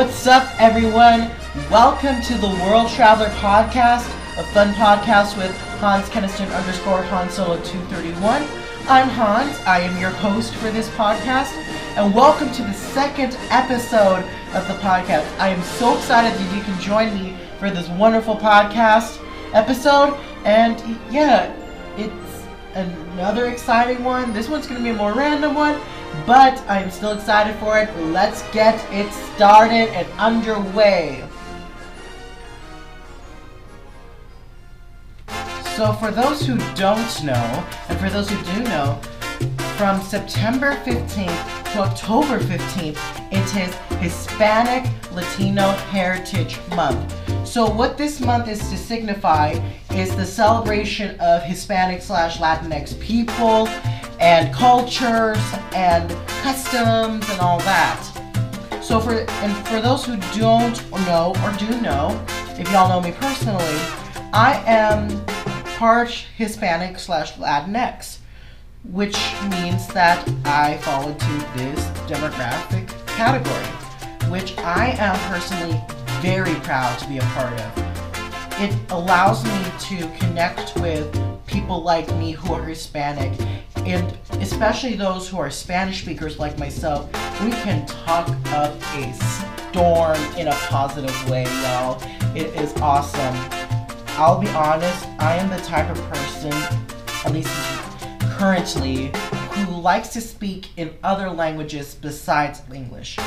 What's up, everyone? Welcome to the World Traveler Podcast, a fun podcast with Hans Keniston underscore Han Solo 231. I'm Hans. I am your host for this podcast, and welcome to the second episode of the podcast. I am so excited that you can join me for this wonderful podcast episode, and yeah, it's another exciting one. This one's going to be a more random one, but I'm still excited for it. Let's get it started and underway. So, for those who don't know, and for those who do know, from September 15th to October 15th, it is Hispanic Latino Heritage Month. So, what this month is to signify is the celebration of Hispanic slash Latinx people and cultures and customs and all that. So, for and for those who don't know or do know, if y'all know me personally, I am part Hispanic slash Latinx, which means that I fall into this demographic category, which I am personally very proud to be a part of. It allows me to connect with people like me who are Hispanic, and especially those who are Spanish speakers like myself. We can talk up a storm in a positive way, y'all. It is awesome. I'll be honest, I am the type of person, at least currently, who likes to speak in other languages besides English.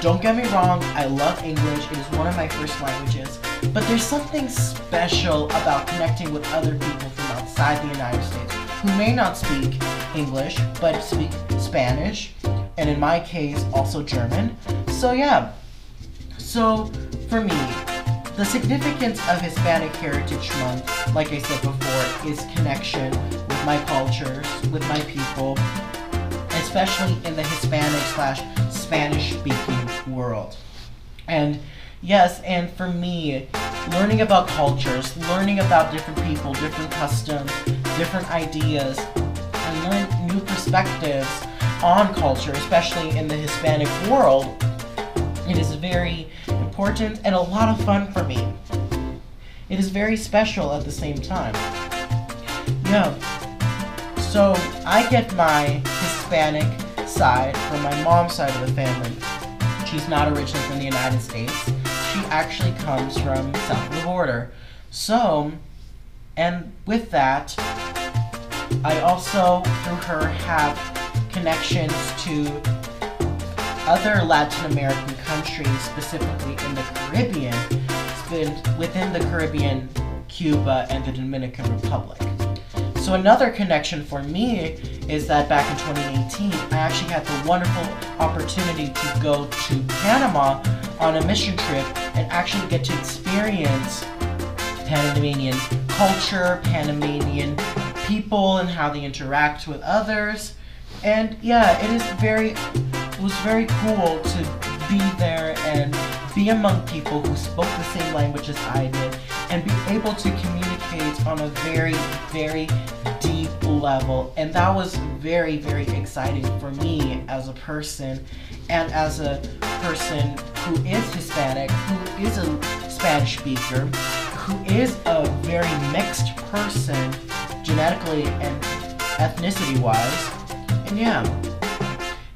Don't get me wrong, I love English, it is one of my first languages, but there's something special about connecting with other people from outside the United States who may not speak English, but speak Spanish, and in my case, also German. So, yeah. So, for me, the significance of Hispanic Heritage Month, like I said before, is connection with my cultures, with my people, especially in the Hispanic slash Spanish speaking world. And yes, and for me, learning about cultures, learning about different people, different customs, different ideas, and learn new perspectives on culture, especially in the Hispanic world, it is very important and a lot of fun for me. It is very special at the same time. Yeah. So I get my Hispanic side from my mom's side of the family. She's not originally from the United States. She actually comes from south of the border. So, and with that, I also, through her, have connections to other Latin American countries, specifically in the Caribbean, within the Caribbean, Cuba, and the Dominican Republic. So another connection for me is that back in 2018, I actually had the wonderful opportunity to go to Panama on a mission trip and actually get to experience Panamanian culture, Panamanian people, and how they interact with others. And yeah, it is very it was very cool to be there and be among people who spoke the same language as I did and be able to communicate on a very, very deep level. And that was very, very exciting for me as a person and as a person who is Hispanic, who is a Spanish speaker, who is a very mixed person genetically and ethnicity wise. And yeah.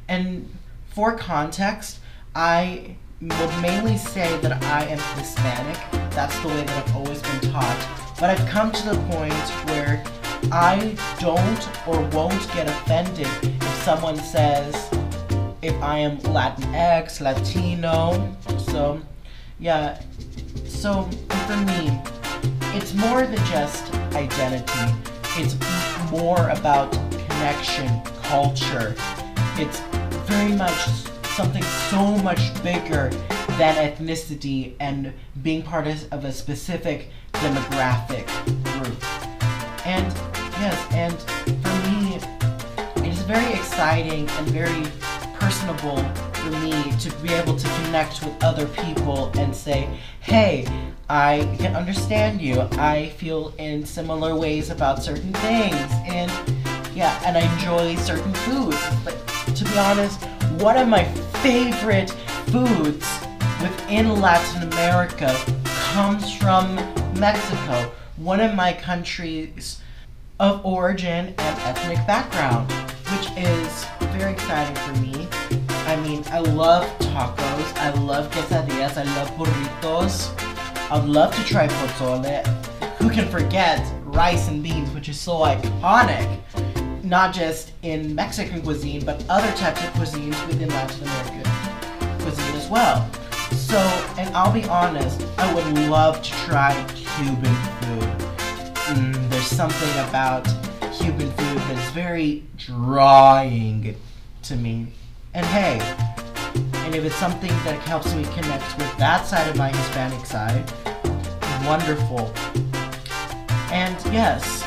And for context, I would mainly say that I am Hispanic. That's the way that I've always been taught. But I've come to the point where I don't or won't get offended if someone says if I am Latinx, Latino. So, yeah. So, for me, it's more than just identity. It's more about connection, culture. It's very much something so much bigger than ethnicity and being part of a specific demographic group. And yes, and for me, it is very exciting and very personable for me to be able to connect with other people and say, hey, I can understand you. I feel in similar ways about certain things. And yeah, and I enjoy certain foods. But to be honest, one of my favorite foods within Latin America comes from Mexico, one of my countries of origin and ethnic background, which is very exciting for me. I mean, I love tacos, I love quesadillas, I love burritos. I'd love to try pozole. Who can forget rice and beans, which is so iconic, not just in Mexican cuisine, but other types of cuisines within Latin American cuisine as well. So, and I'll be honest, I would love to try Cuban food. Mm, there's something about Cuban food that's very drawing to me. And hey, and if it's something that helps me connect with that side of my Hispanic side, wonderful. And yes,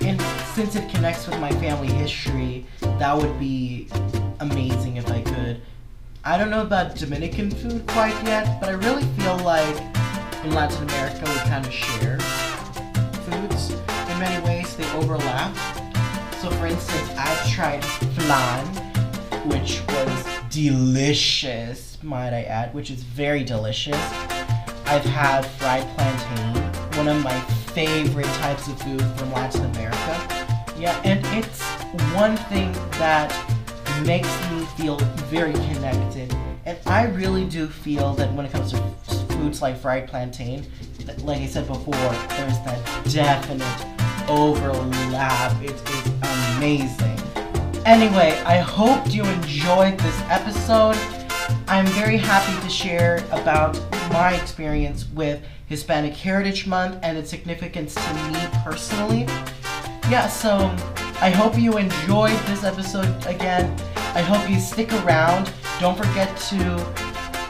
and since it connects with my family history, that would be amazing if I could. I don't know about Dominican food quite yet, but I really feel like in Latin America we kind of share foods. In many ways, they overlap. So, for instance, I've tried flan, which was delicious, might I add, which is very delicious. I've had fried plantain, one of my favorite types of food from Latin America. Yeah, and it's one thing that makes me feel very connected. And I really do feel that when it comes to foods like fried plantain, like I said before, there's that definite overlap. It is amazing. Anyway, I hope you enjoyed this episode. I'm very happy to share about my experience with Hispanic Heritage Month and its significance to me personally. Yeah, so I hope you enjoyed this episode again. I hope you stick around. Don't forget to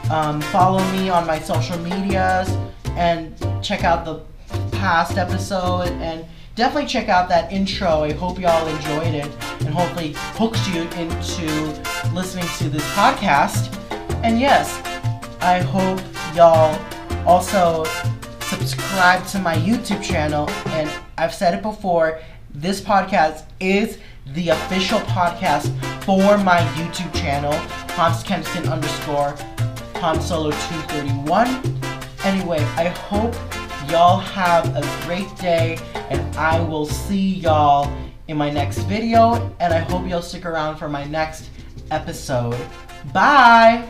um, follow me on my social medias and check out the past episode and definitely check out that intro. I hope y'all enjoyed it and hopefully hooked you into listening to this podcast. And yes, I hope y'all also subscribe to my YouTube channel. And I've said it before, this podcast is the official podcast for my YouTube channel, Hans Kenston underscore Han Solo 231. Anyway, I hope y'all have a great day, and I will see y'all in my next video, and I hope you'll stick around for my next episode. Bye!